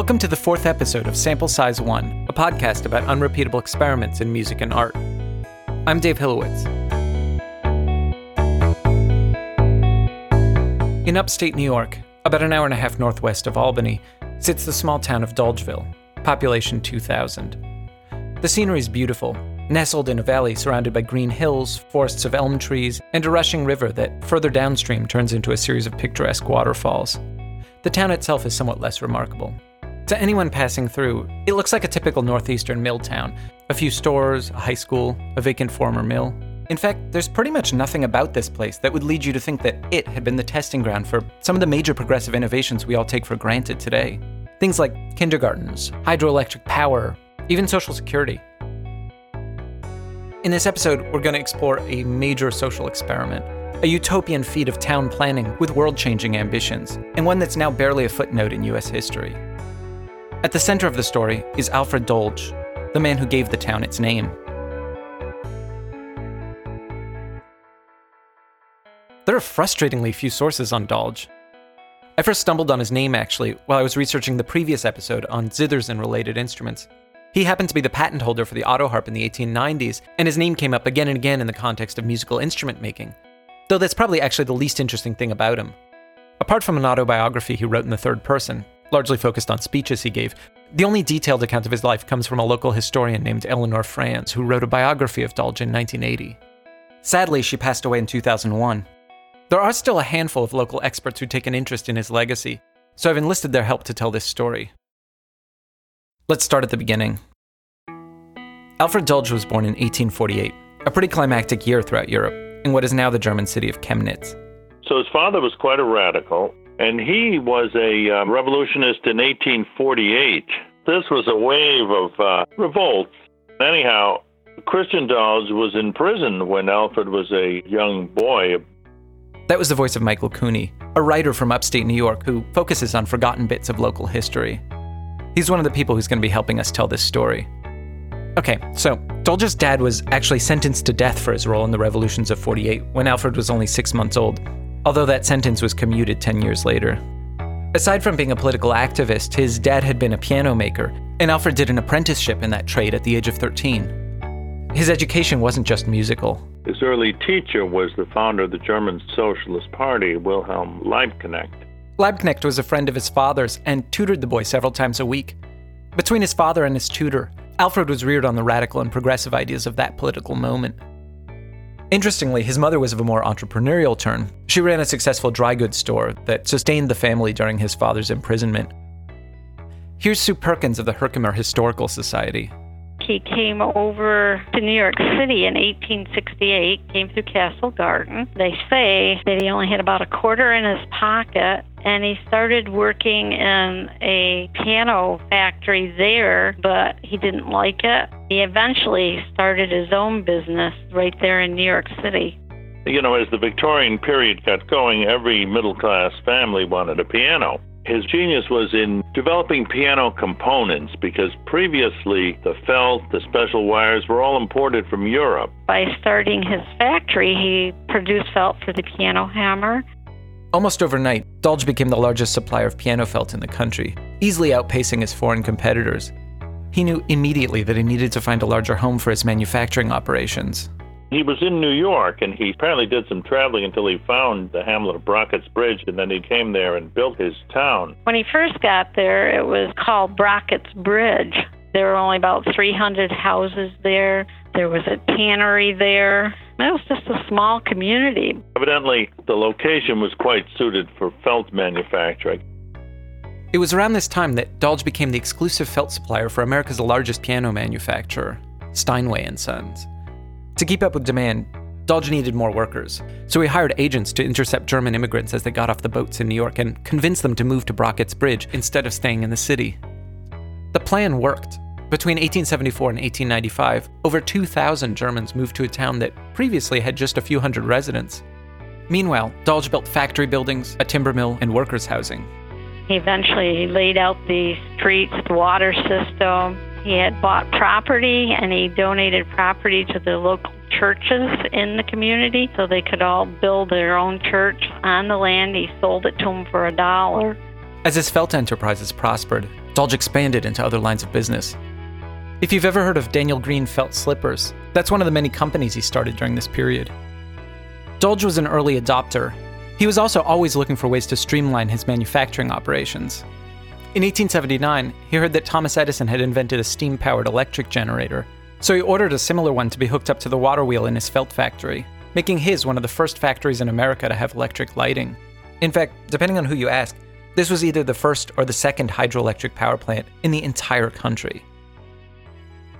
Welcome to the fourth episode of Sample Size One, a podcast about unrepeatable experiments in music and art. I'm Dave Hilowitz. In upstate New York, about an hour and a half northwest of Albany, sits the small town of Dolgeville, population 2,000. The scenery is beautiful, nestled in a valley surrounded by green hills, forests of elm trees, and a rushing river that further downstream turns into a series of picturesque waterfalls. The town itself is somewhat less remarkable. To anyone passing through, it looks like a typical northeastern mill town a few stores, a high school, a vacant former mill. In fact, there's pretty much nothing about this place that would lead you to think that it had been the testing ground for some of the major progressive innovations we all take for granted today. Things like kindergartens, hydroelectric power, even Social Security. In this episode, we're going to explore a major social experiment, a utopian feat of town planning with world changing ambitions, and one that's now barely a footnote in US history. At the center of the story is Alfred Dolge, the man who gave the town its name. There are frustratingly few sources on Dolge. I first stumbled on his name actually while I was researching the previous episode on zithers and related instruments. He happened to be the patent holder for the autoharp in the 1890s, and his name came up again and again in the context of musical instrument making. Though that's probably actually the least interesting thing about him. Apart from an autobiography he wrote in the third person, largely focused on speeches he gave. The only detailed account of his life comes from a local historian named Eleanor Franz, who wrote a biography of Dolge in 1980. Sadly, she passed away in 2001. There are still a handful of local experts who take an interest in his legacy, so I've enlisted their help to tell this story. Let's start at the beginning. Alfred Dolge was born in 1848, a pretty climactic year throughout Europe, in what is now the German city of Chemnitz. So his father was quite a radical, and he was a uh, revolutionist in 1848. This was a wave of uh, revolt. Anyhow, Christian Dolge was in prison when Alfred was a young boy. That was the voice of Michael Cooney, a writer from upstate New York who focuses on forgotten bits of local history. He's one of the people who's going to be helping us tell this story. Okay, so Dolge's dad was actually sentenced to death for his role in the revolutions of 48 when Alfred was only six months old although that sentence was commuted 10 years later. Aside from being a political activist, his dad had been a piano maker, and Alfred did an apprenticeship in that trade at the age of 13. His education wasn't just musical. His early teacher was the founder of the German Socialist Party, Wilhelm Liebknecht. Liebknecht was a friend of his father's and tutored the boy several times a week. Between his father and his tutor, Alfred was reared on the radical and progressive ideas of that political moment. Interestingly, his mother was of a more entrepreneurial turn. She ran a successful dry goods store that sustained the family during his father's imprisonment. Here's Sue Perkins of the Herkimer Historical Society. He came over to New York City in 1868, came through Castle Garden. They say that he only had about a quarter in his pocket and he started working in a piano factory there, but he didn't like it. He eventually started his own business right there in New York City. You know, as the Victorian period got going, every middle class family wanted a piano. His genius was in developing piano components because previously the felt, the special wires were all imported from Europe. By starting his factory, he produced felt for the piano hammer, Almost overnight, Dolge became the largest supplier of piano felt in the country, easily outpacing his foreign competitors. He knew immediately that he needed to find a larger home for his manufacturing operations. He was in New York and he apparently did some traveling until he found the hamlet of Brockett's Bridge and then he came there and built his town. When he first got there, it was called Brockett's Bridge. There were only about 300 houses there. There was a tannery there. It was just a small community. Evidently, the location was quite suited for felt manufacturing. It was around this time that Dolge became the exclusive felt supplier for America's largest piano manufacturer, Steinway and Sons. To keep up with demand, Dolge needed more workers, so he hired agents to intercept German immigrants as they got off the boats in New York and convince them to move to Brockett's Bridge instead of staying in the city. The plan worked. Between 1874 and 1895, over 2,000 Germans moved to a town that previously had just a few hundred residents. Meanwhile, Dolge built factory buildings, a timber mill, and workers' housing. He eventually laid out the streets, the water system. He had bought property and he donated property to the local churches in the community so they could all build their own church on the land. He sold it to them for a dollar. As his felt enterprises prospered, Dolge expanded into other lines of business. If you've ever heard of Daniel Green Felt Slippers, that's one of the many companies he started during this period. Dolge was an early adopter. He was also always looking for ways to streamline his manufacturing operations. In 1879, he heard that Thomas Edison had invented a steam powered electric generator, so he ordered a similar one to be hooked up to the water wheel in his felt factory, making his one of the first factories in America to have electric lighting. In fact, depending on who you ask, this was either the first or the second hydroelectric power plant in the entire country.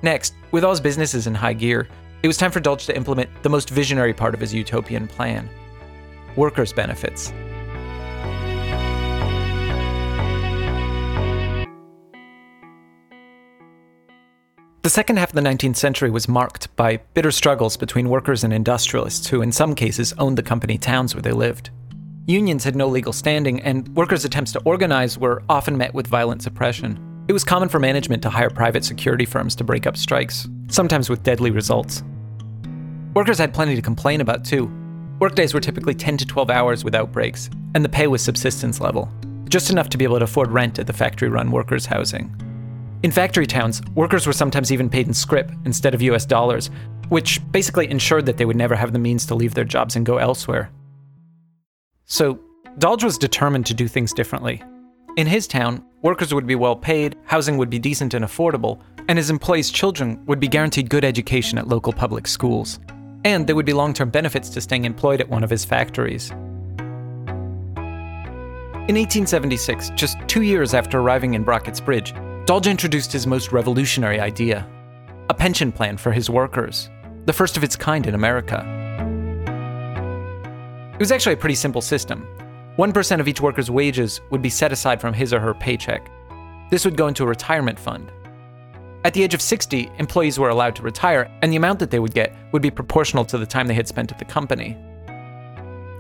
Next, with all his businesses in high gear, it was time for Dolge to implement the most visionary part of his utopian plan workers' benefits. The second half of the 19th century was marked by bitter struggles between workers and industrialists who, in some cases, owned the company towns where they lived. Unions had no legal standing, and workers' attempts to organize were often met with violent suppression. It was common for management to hire private security firms to break up strikes, sometimes with deadly results. Workers had plenty to complain about, too. Workdays were typically 10 to 12 hours without breaks, and the pay was subsistence level, just enough to be able to afford rent at the factory run workers' housing. In factory towns, workers were sometimes even paid in scrip instead of US dollars, which basically ensured that they would never have the means to leave their jobs and go elsewhere. So, Dolge was determined to do things differently. In his town, workers would be well paid, housing would be decent and affordable, and his employees' children would be guaranteed good education at local public schools. And there would be long term benefits to staying employed at one of his factories. In 1876, just two years after arriving in Brockett's Bridge, Dolge introduced his most revolutionary idea a pension plan for his workers, the first of its kind in America. It was actually a pretty simple system. 1% of each worker's wages would be set aside from his or her paycheck. This would go into a retirement fund. At the age of 60, employees were allowed to retire, and the amount that they would get would be proportional to the time they had spent at the company.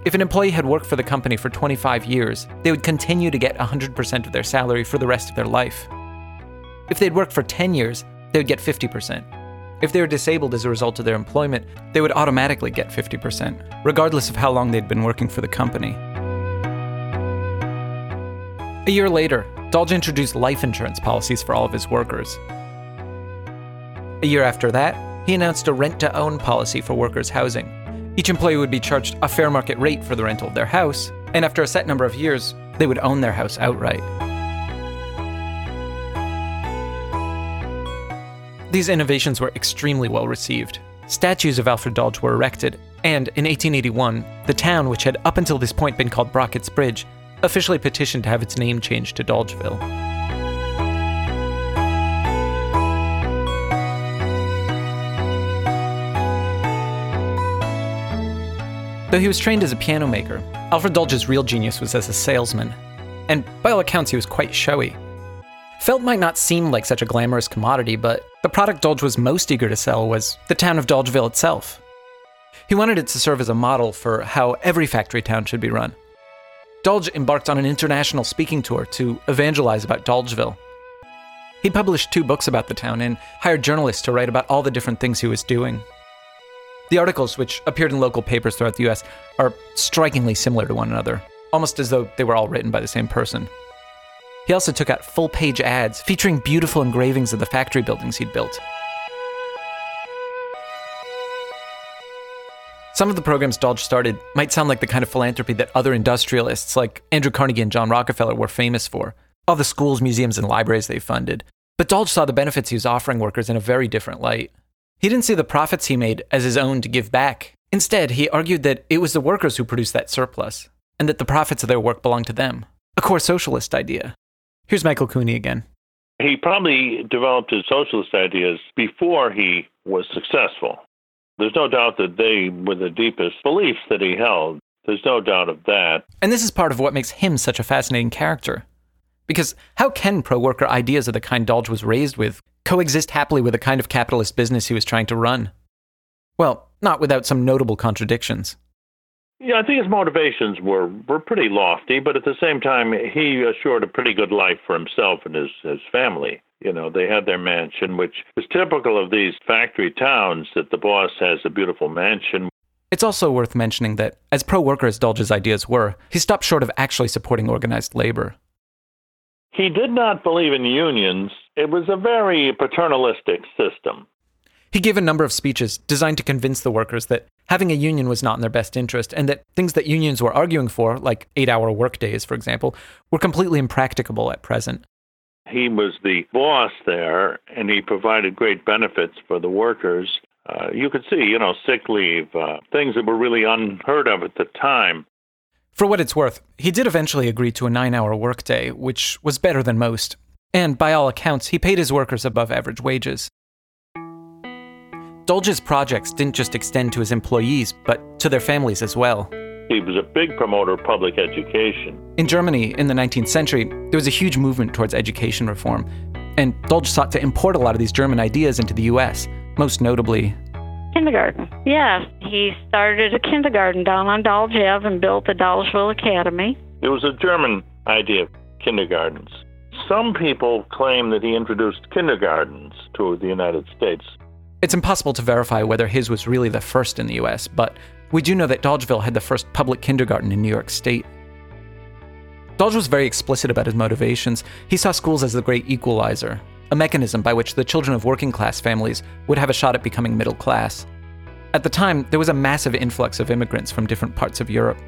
If an employee had worked for the company for 25 years, they would continue to get 100% of their salary for the rest of their life. If they'd worked for 10 years, they would get 50%. If they were disabled as a result of their employment, they would automatically get 50%, regardless of how long they'd been working for the company. A year later, Dolge introduced life insurance policies for all of his workers. A year after that, he announced a rent to own policy for workers' housing. Each employee would be charged a fair market rate for the rental of their house, and after a set number of years, they would own their house outright. These innovations were extremely well received. Statues of Alfred Dolge were erected, and in 1881, the town, which had up until this point been called Brockett's Bridge, officially petitioned to have its name changed to Dolgeville. Though he was trained as a piano maker, Alfred Dolge's real genius was as a salesman. And by all accounts, he was quite showy. Felt might not seem like such a glamorous commodity, but the product Dolge was most eager to sell was the town of Dolgeville itself. He wanted it to serve as a model for how every factory town should be run. Dolge embarked on an international speaking tour to evangelize about Dolgeville. He published two books about the town and hired journalists to write about all the different things he was doing. The articles, which appeared in local papers throughout the US, are strikingly similar to one another, almost as though they were all written by the same person. He also took out full page ads featuring beautiful engravings of the factory buildings he'd built. Some of the programs Dolge started might sound like the kind of philanthropy that other industrialists like Andrew Carnegie and John Rockefeller were famous for, all the schools, museums, and libraries they funded. But Dolge saw the benefits he was offering workers in a very different light. He didn't see the profits he made as his own to give back. Instead, he argued that it was the workers who produced that surplus, and that the profits of their work belonged to them. A core socialist idea. Here's Michael Cooney again. He probably developed his socialist ideas before he was successful. There's no doubt that they were the deepest beliefs that he held. There's no doubt of that. And this is part of what makes him such a fascinating character. Because how can pro worker ideas of the kind Dolge was raised with coexist happily with the kind of capitalist business he was trying to run? Well, not without some notable contradictions. Yeah, I think his motivations were, were pretty lofty, but at the same time, he assured a pretty good life for himself and his, his family. You know, they had their mansion, which is typical of these factory towns that the boss has a beautiful mansion. It's also worth mentioning that, as pro worker as Dolge's ideas were, he stopped short of actually supporting organized labor. He did not believe in unions. It was a very paternalistic system. He gave a number of speeches designed to convince the workers that having a union was not in their best interest and that things that unions were arguing for, like eight hour workdays, for example, were completely impracticable at present. He was the boss there and he provided great benefits for the workers. Uh, you could see, you know, sick leave, uh, things that were really unheard of at the time. For what it's worth, he did eventually agree to a nine hour workday, which was better than most. And by all accounts, he paid his workers above average wages. Dolge's projects didn't just extend to his employees, but to their families as well. He was a big promoter of public education. In Germany in the 19th century, there was a huge movement towards education reform, and Dolge sought to import a lot of these German ideas into the US, most notably kindergarten. Yes, he started a kindergarten down on Dolge Ave and built the Dolgeville Academy. It was a German idea, of kindergartens. Some people claim that he introduced kindergartens to the United States. It's impossible to verify whether his was really the first in the US, but we do know that Dolgeville had the first public kindergarten in New York State. Dolge was very explicit about his motivations. He saw schools as the great equalizer, a mechanism by which the children of working class families would have a shot at becoming middle class. At the time, there was a massive influx of immigrants from different parts of Europe.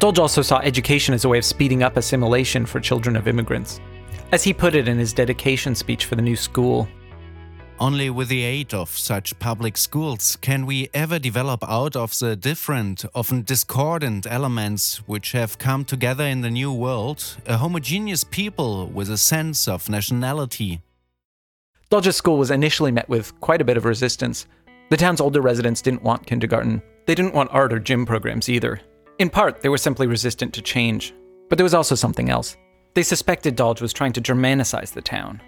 Dolge also saw education as a way of speeding up assimilation for children of immigrants. As he put it in his dedication speech for the new school, only with the aid of such public schools can we ever develop out of the different, often discordant elements which have come together in the new world a homogeneous people with a sense of nationality. Dolge's school was initially met with quite a bit of resistance. The town's older residents didn't want kindergarten. They didn't want art or gym programs either. In part, they were simply resistant to change. But there was also something else. They suspected Dolge was trying to Germanicize the town.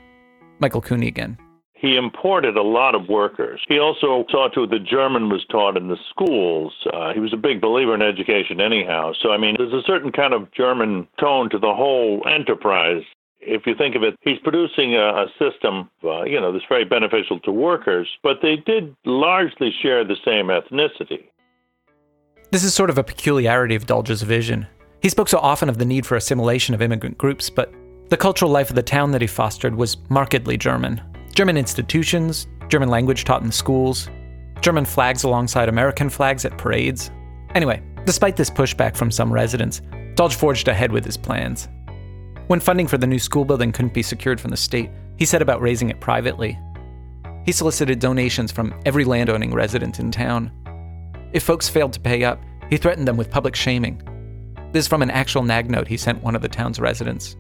Michael Cooney again he imported a lot of workers. He also saw to that German was taught in the schools. Uh, he was a big believer in education, anyhow. So, I mean, there's a certain kind of German tone to the whole enterprise. If you think of it, he's producing a, a system, uh, you know, that's very beneficial to workers, but they did largely share the same ethnicity. This is sort of a peculiarity of Dolge's vision. He spoke so often of the need for assimilation of immigrant groups, but the cultural life of the town that he fostered was markedly German. German institutions, German language taught in schools, German flags alongside American flags at parades. Anyway, despite this pushback from some residents, Dolge forged ahead with his plans. When funding for the new school building couldn't be secured from the state, he set about raising it privately. He solicited donations from every landowning resident in town. If folks failed to pay up, he threatened them with public shaming. This is from an actual nag note he sent one of the town's residents.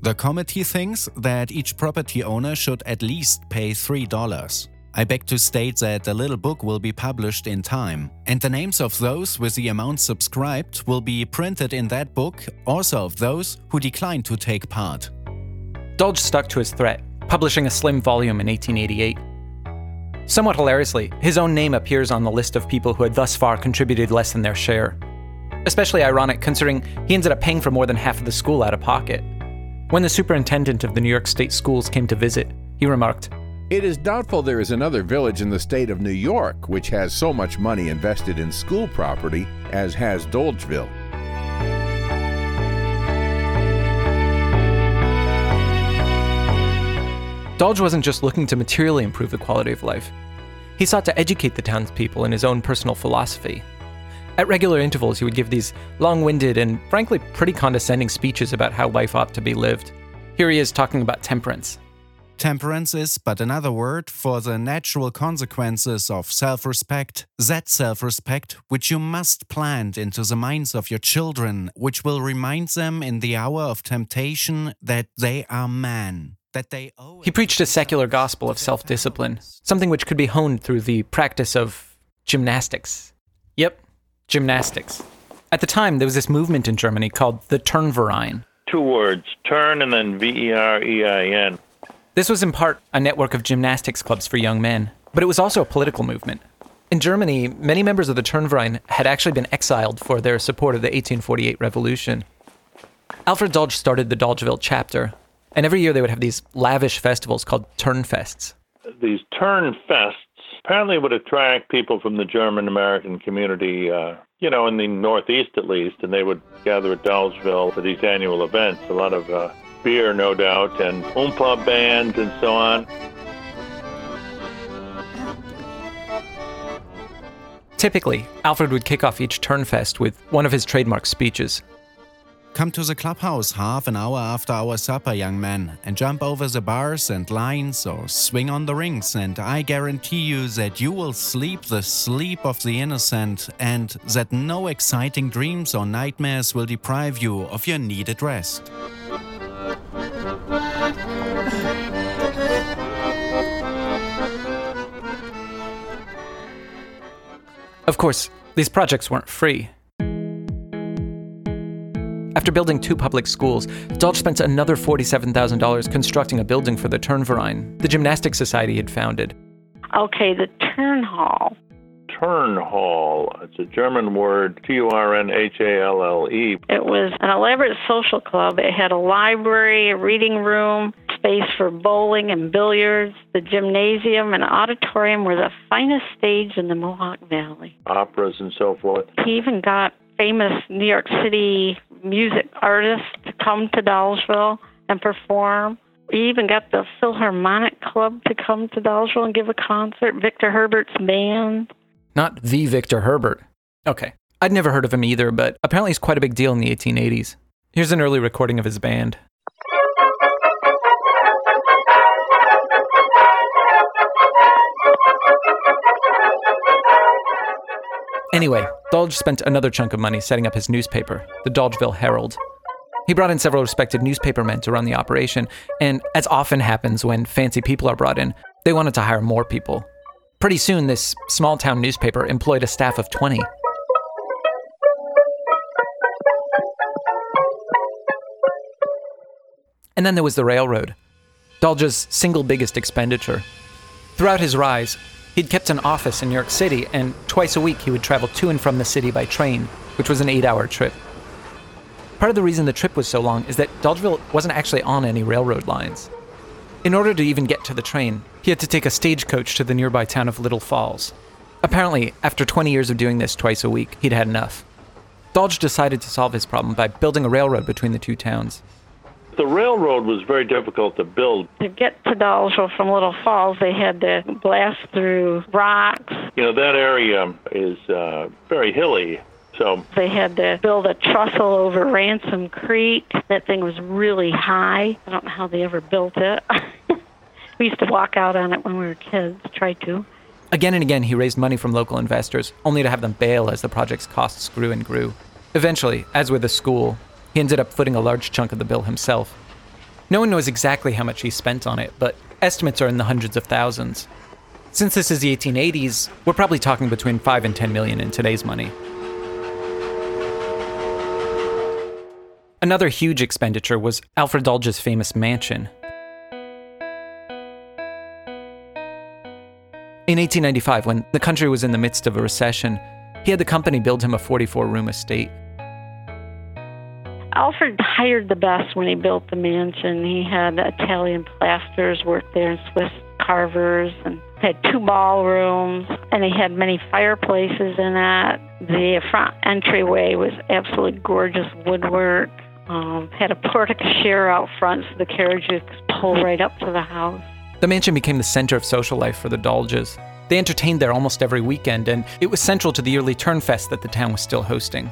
The committee thinks that each property owner should at least pay $3. I beg to state that the little book will be published in time, and the names of those with the amount subscribed will be printed in that book, also of those who declined to take part. Dolge stuck to his threat, publishing a slim volume in 1888. Somewhat hilariously, his own name appears on the list of people who had thus far contributed less than their share. Especially ironic considering he ended up paying for more than half of the school out of pocket. When the superintendent of the New York State schools came to visit, he remarked, It is doubtful there is another village in the state of New York which has so much money invested in school property as has Dolgeville. Dolge wasn't just looking to materially improve the quality of life. He sought to educate the townspeople in his own personal philosophy, at regular intervals, he would give these long winded and frankly pretty condescending speeches about how life ought to be lived. Here he is talking about temperance. Temperance is but another word for the natural consequences of self respect, that self respect which you must plant into the minds of your children, which will remind them in the hour of temptation that they are man. That they owe he preached a secular gospel of self discipline, something which could be honed through the practice of gymnastics. Yep, gymnastics. At the time, there was this movement in Germany called the Turnverein. Two words, turn and then V E R E I N. This was in part a network of gymnastics clubs for young men, but it was also a political movement. In Germany, many members of the Turnverein had actually been exiled for their support of the 1848 revolution. Alfred Dolge started the Dolgeville chapter, and every year they would have these lavish festivals called Turnfests. These Turnfests apparently would attract people from the German American community, uh, you know, in the Northeast at least, and they would gather at Dolgeville for these annual events. A lot of uh, beer, no doubt, and oompa bands and so on. Typically, Alfred would kick off each Turnfest with one of his trademark speeches. Come to the clubhouse half an hour after our supper, young man, and jump over the bars and lines or swing on the rings, and I guarantee you that you will sleep the sleep of the innocent and that no exciting dreams or nightmares will deprive you of your needed rest. Of course, these projects weren't free. After building two public schools, Dolge spent another $47,000 constructing a building for the Turnverein, the gymnastics society he'd founded. Okay, the Turn Hall. Turnhall. It's a German word, T U R N H A L L E. It was an elaborate social club. It had a library, a reading room, space for bowling and billiards. The gymnasium and auditorium were the finest stage in the Mohawk Valley. Operas and so forth. He even got famous New York City music artists to come to Dolgeville and perform. We even got the Philharmonic Club to come to Dolgeville and give a concert. Victor Herbert's band. Not the Victor Herbert. Okay. I'd never heard of him either, but apparently he's quite a big deal in the 1880s. Here's an early recording of his band. Anyway, Dolge spent another chunk of money setting up his newspaper, the Dolgeville Herald. He brought in several respected newspapermen to run the operation, and as often happens when fancy people are brought in, they wanted to hire more people. Pretty soon, this small town newspaper employed a staff of 20. And then there was the railroad, Dolge's single biggest expenditure. Throughout his rise, he'd kept an office in New York City, and twice a week he would travel to and from the city by train, which was an eight hour trip. Part of the reason the trip was so long is that Dolgeville wasn't actually on any railroad lines. In order to even get to the train, he had to take a stagecoach to the nearby town of Little Falls. Apparently, after 20 years of doing this twice a week, he'd had enough. Dolge decided to solve his problem by building a railroad between the two towns. The railroad was very difficult to build. To get to Dolgeville from Little Falls, they had to blast through rocks. You know, that area is uh, very hilly. So They had to build a trestle over Ransom Creek. That thing was really high. I don't know how they ever built it. we used to walk out on it when we were kids, try to. Again and again, he raised money from local investors, only to have them bail as the project's costs grew and grew. Eventually, as with the school, he ended up footing a large chunk of the bill himself. No one knows exactly how much he spent on it, but estimates are in the hundreds of thousands. Since this is the 1880s, we're probably talking between 5 and 10 million in today's money. Another huge expenditure was Alfred Dolge's famous mansion. In 1895, when the country was in the midst of a recession, he had the company build him a 44 room estate. Alfred hired the best when he built the mansion. He had Italian plasters work there and Swiss carvers and had two ballrooms and he had many fireplaces in it. The front entryway was absolutely gorgeous woodwork. Um, had a porte cochere out front so the carriages could pull right up to the house. The mansion became the center of social life for the Dolges. They entertained there almost every weekend, and it was central to the yearly Turnfest that the town was still hosting.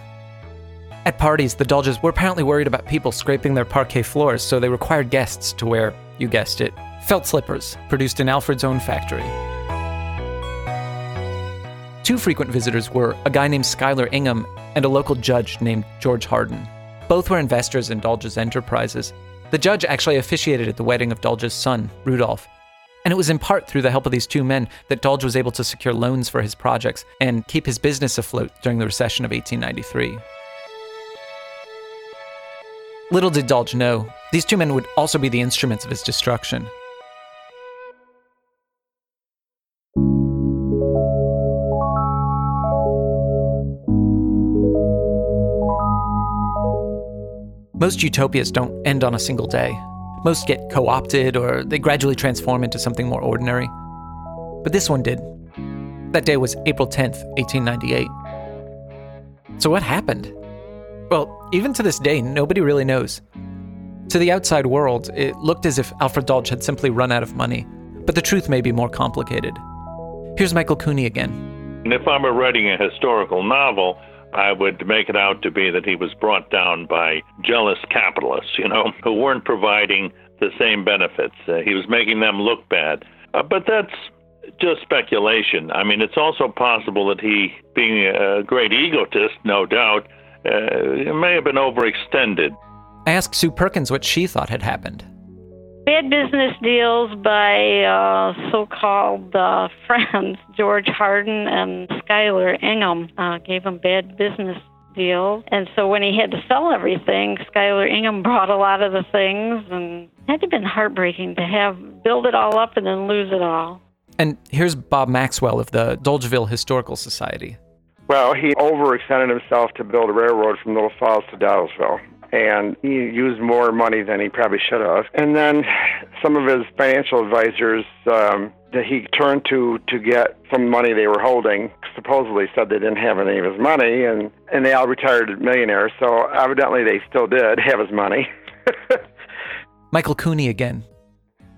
At parties, the Dolges were apparently worried about people scraping their parquet floors, so they required guests to wear, you guessed it, felt slippers, produced in Alfred's own factory. Two frequent visitors were a guy named Schuyler Ingham and a local judge named George Hardin. Both were investors in Dolge's enterprises. The judge actually officiated at the wedding of Dolge's son, Rudolph. And it was in part through the help of these two men that Dolge was able to secure loans for his projects and keep his business afloat during the recession of 1893. Little did Dolge know, these two men would also be the instruments of his destruction. Most utopias don't end on a single day. Most get co opted or they gradually transform into something more ordinary. But this one did. That day was April 10th, 1898. So, what happened? Well, even to this day, nobody really knows. To the outside world, it looked as if Alfred Dolge had simply run out of money, but the truth may be more complicated. Here's Michael Cooney again. And if I were writing a historical novel, I would make it out to be that he was brought down by jealous capitalists, you know, who weren't providing the same benefits. Uh, he was making them look bad. Uh, but that's just speculation. I mean, it's also possible that he, being a great egotist, no doubt, uh, may have been overextended. I asked Sue Perkins what she thought had happened. Bad business deals by uh, so called uh, friends, George Hardin and Schuyler Ingham, uh, gave him bad business deals. And so when he had to sell everything, Schuyler Ingham brought a lot of the things, and it had to have been heartbreaking to have build it all up and then lose it all. And here's Bob Maxwell of the Dolgeville Historical Society. Well, he overextended himself to build a railroad from Little Falls to Dolgeville and he used more money than he probably should have. And then some of his financial advisors um, that he turned to to get some money they were holding supposedly said they didn't have any of his money, and and they all retired millionaires. So evidently they still did have his money. Michael Cooney again.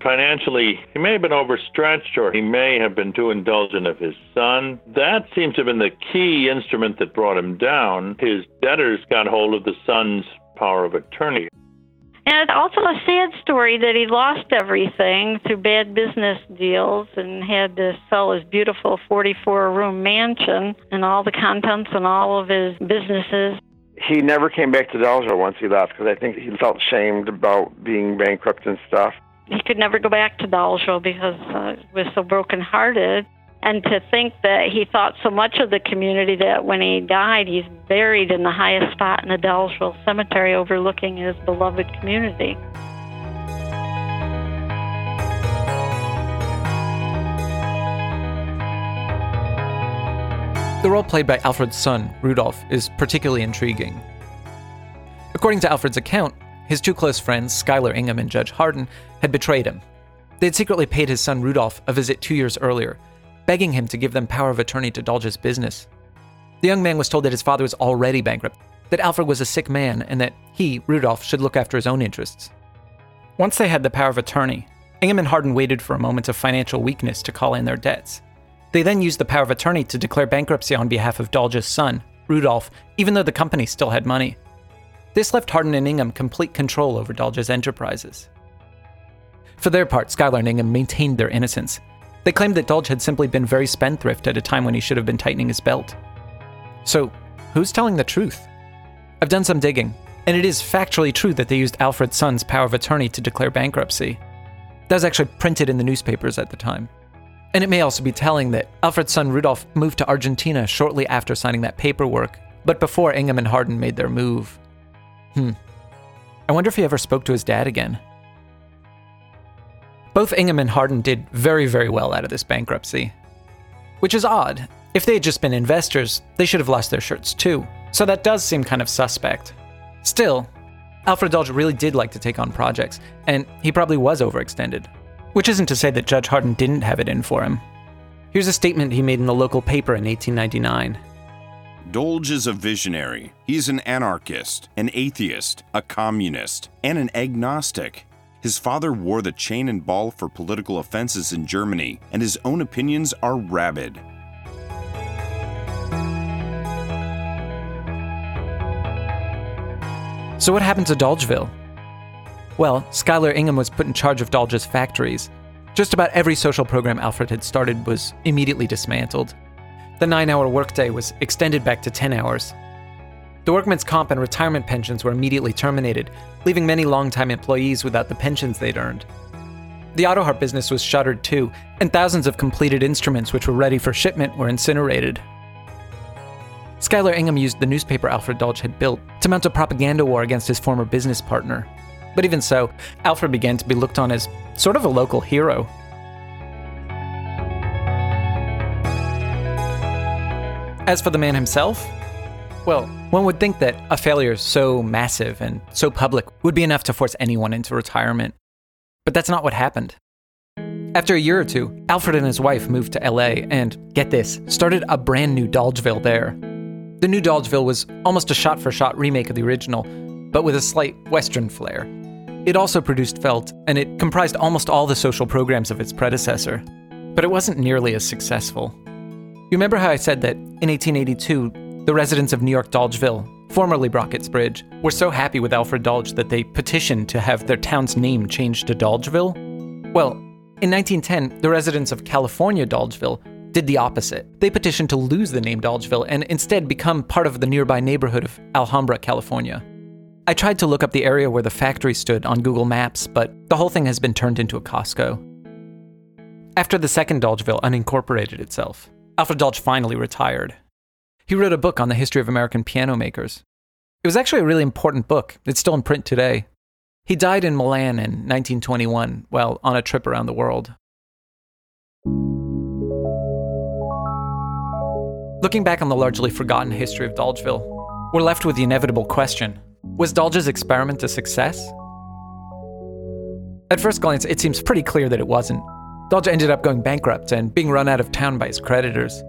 Financially, he may have been overstretched or he may have been too indulgent of his son. That seems to have been the key instrument that brought him down. His debtors got hold of the son's power of attorney. And it's also a sad story that he lost everything through bad business deals and had to sell his beautiful 44 room mansion and all the contents and all of his businesses. He never came back to Dolgeville once he left because I think he felt shamed about being bankrupt and stuff. He could never go back to Dolgeville because uh, he was so brokenhearted. And to think that he thought so much of the community that when he died, he's buried in the highest spot in the Dolgeville Cemetery overlooking his beloved community. The role played by Alfred's son, Rudolph, is particularly intriguing. According to Alfred's account, his two close friends, Schuyler Ingham and Judge Hardin, had betrayed him. They had secretly paid his son Rudolph a visit two years earlier begging him to give them power of attorney to Dolge's business. The young man was told that his father was already bankrupt, that Alfred was a sick man, and that he, Rudolph, should look after his own interests. Once they had the power of attorney, Ingham and Hardin waited for a moment of financial weakness to call in their debts. They then used the power of attorney to declare bankruptcy on behalf of Dolge's son, Rudolph, even though the company still had money. This left Hardin and Ingham complete control over Dolge's enterprises. For their part, Schuyler and Ingham maintained their innocence, they claimed that Dolge had simply been very spendthrift at a time when he should have been tightening his belt. So, who's telling the truth? I've done some digging, and it is factually true that they used Alfred's son's power of attorney to declare bankruptcy. That was actually printed in the newspapers at the time. And it may also be telling that Alfred's son Rudolph moved to Argentina shortly after signing that paperwork, but before Ingham and Hardin made their move. Hmm. I wonder if he ever spoke to his dad again. Both Ingham and Hardin did very, very well out of this bankruptcy. Which is odd. If they had just been investors, they should have lost their shirts too. So that does seem kind of suspect. Still, Alfred Dolge really did like to take on projects, and he probably was overextended. Which isn't to say that Judge Hardin didn't have it in for him. Here's a statement he made in the local paper in 1899. Dolge is a visionary. He's an anarchist, an atheist, a communist, and an agnostic. His father wore the chain and ball for political offenses in Germany, and his own opinions are rabid. So, what happened to Dolgeville? Well, Schuyler Ingham was put in charge of Dolge's factories. Just about every social program Alfred had started was immediately dismantled. The nine hour workday was extended back to 10 hours, the workmen's comp and retirement pensions were immediately terminated, leaving many longtime employees without the pensions they'd earned. The auto harp business was shuttered too, and thousands of completed instruments which were ready for shipment were incinerated. Schuyler Ingham used the newspaper Alfred Dolge had built to mount a propaganda war against his former business partner. But even so, Alfred began to be looked on as sort of a local hero. As for the man himself, well, one would think that a failure so massive and so public would be enough to force anyone into retirement. But that's not what happened. After a year or two, Alfred and his wife moved to LA and, get this, started a brand new Dolgeville there. The new Dolgeville was almost a shot for shot remake of the original, but with a slight Western flair. It also produced Felt, and it comprised almost all the social programs of its predecessor. But it wasn't nearly as successful. You remember how I said that in 1882, the residents of New York Dolgeville, formerly Brockett's Bridge, were so happy with Alfred Dolge that they petitioned to have their town's name changed to Dolgeville? Well, in 1910, the residents of California Dolgeville did the opposite. They petitioned to lose the name Dolgeville and instead become part of the nearby neighborhood of Alhambra, California. I tried to look up the area where the factory stood on Google Maps, but the whole thing has been turned into a Costco. After the second Dolgeville unincorporated itself, Alfred Dolge finally retired. He wrote a book on the history of American piano makers. It was actually a really important book. It's still in print today. He died in Milan in 1921 while on a trip around the world. Looking back on the largely forgotten history of Dolgeville, we're left with the inevitable question Was Dolge's experiment a success? At first glance, it seems pretty clear that it wasn't. Dolge ended up going bankrupt and being run out of town by his creditors.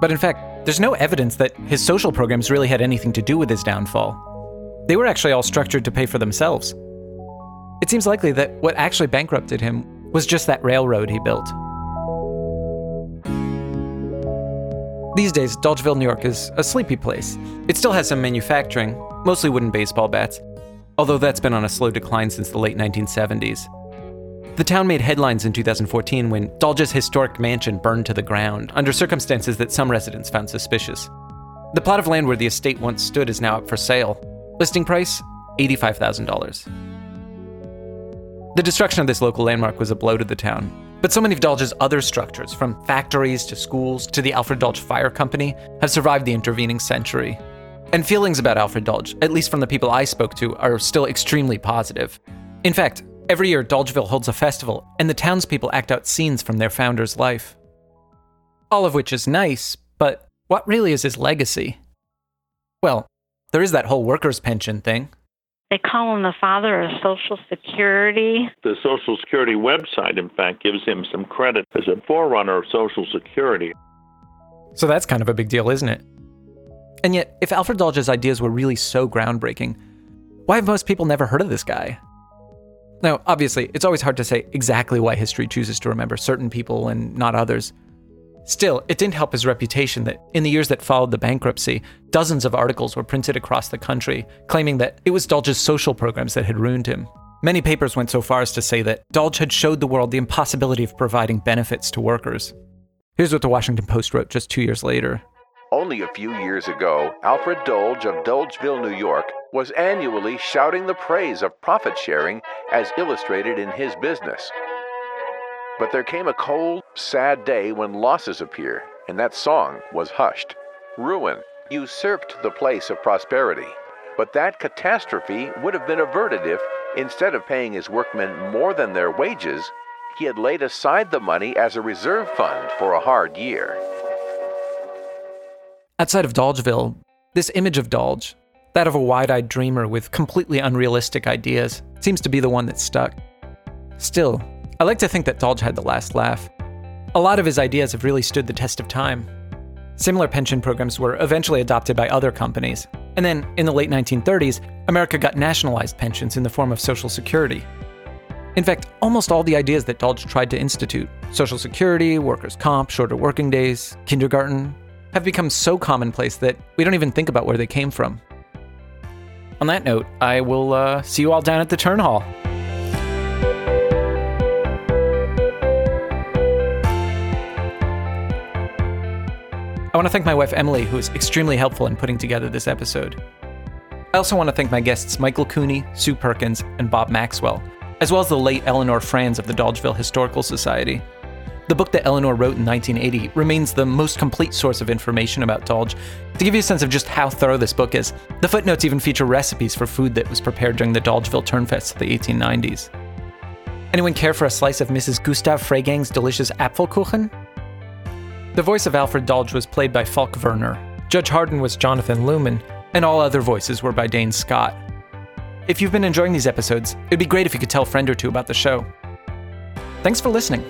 But in fact, there's no evidence that his social programs really had anything to do with his downfall. They were actually all structured to pay for themselves. It seems likely that what actually bankrupted him was just that railroad he built. These days, Dolgeville, New York is a sleepy place. It still has some manufacturing, mostly wooden baseball bats, although that's been on a slow decline since the late 1970s. The town made headlines in 2014 when Dolge's historic mansion burned to the ground under circumstances that some residents found suspicious. The plot of land where the estate once stood is now up for sale. Listing price $85,000. The destruction of this local landmark was a blow to the town, but so many of Dolge's other structures, from factories to schools to the Alfred Dolge Fire Company, have survived the intervening century. And feelings about Alfred Dolge, at least from the people I spoke to, are still extremely positive. In fact, every year Dolgeville holds a festival, and the townspeople act out scenes from their founder's life. All of which is nice, but what really is his legacy? Well, there is that whole workers' pension thing. They call him the father of Social Security. The Social Security website, in fact, gives him some credit as a forerunner of Social Security. So that's kind of a big deal, isn't it? And yet, if Alfred Dolge's ideas were really so groundbreaking, why have most people never heard of this guy? Now, obviously, it's always hard to say exactly why history chooses to remember certain people and not others. Still, it didn't help his reputation that in the years that followed the bankruptcy, dozens of articles were printed across the country claiming that it was Dolge's social programs that had ruined him. Many papers went so far as to say that Dolge had showed the world the impossibility of providing benefits to workers. Here's what the Washington Post wrote just two years later. Only a few years ago, Alfred Dolge of Dolgeville, New York, was annually shouting the praise of profit sharing as illustrated in his business. But there came a cold, sad day when losses appear, and that song was hushed. Ruin usurped the place of prosperity. But that catastrophe would have been averted if, instead of paying his workmen more than their wages, he had laid aside the money as a reserve fund for a hard year. Outside of Dolgeville, this image of Dolge, that of a wide eyed dreamer with completely unrealistic ideas, seems to be the one that stuck. Still, I like to think that Dolge had the last laugh. A lot of his ideas have really stood the test of time. Similar pension programs were eventually adopted by other companies. And then, in the late 1930s, America got nationalized pensions in the form of Social Security. In fact, almost all the ideas that Dolge tried to institute Social Security, workers' comp, shorter working days, kindergarten have become so commonplace that we don't even think about where they came from. On that note, I will uh, see you all down at the Turn Hall. I want to thank my wife Emily, who was extremely helpful in putting together this episode. I also want to thank my guests Michael Cooney, Sue Perkins, and Bob Maxwell, as well as the late Eleanor Franz of the Dolgeville Historical Society. The book that Eleanor wrote in 1980 remains the most complete source of information about Dolge. To give you a sense of just how thorough this book is, the footnotes even feature recipes for food that was prepared during the Dolgeville Turnfest of the 1890s. Anyone care for a slice of Mrs. Gustav Freigang's delicious Apfelkuchen? The voice of Alfred Dolge was played by Falk Werner. Judge Hardin was Jonathan Luman, and all other voices were by Dane Scott. If you've been enjoying these episodes, it'd be great if you could tell a friend or two about the show. Thanks for listening.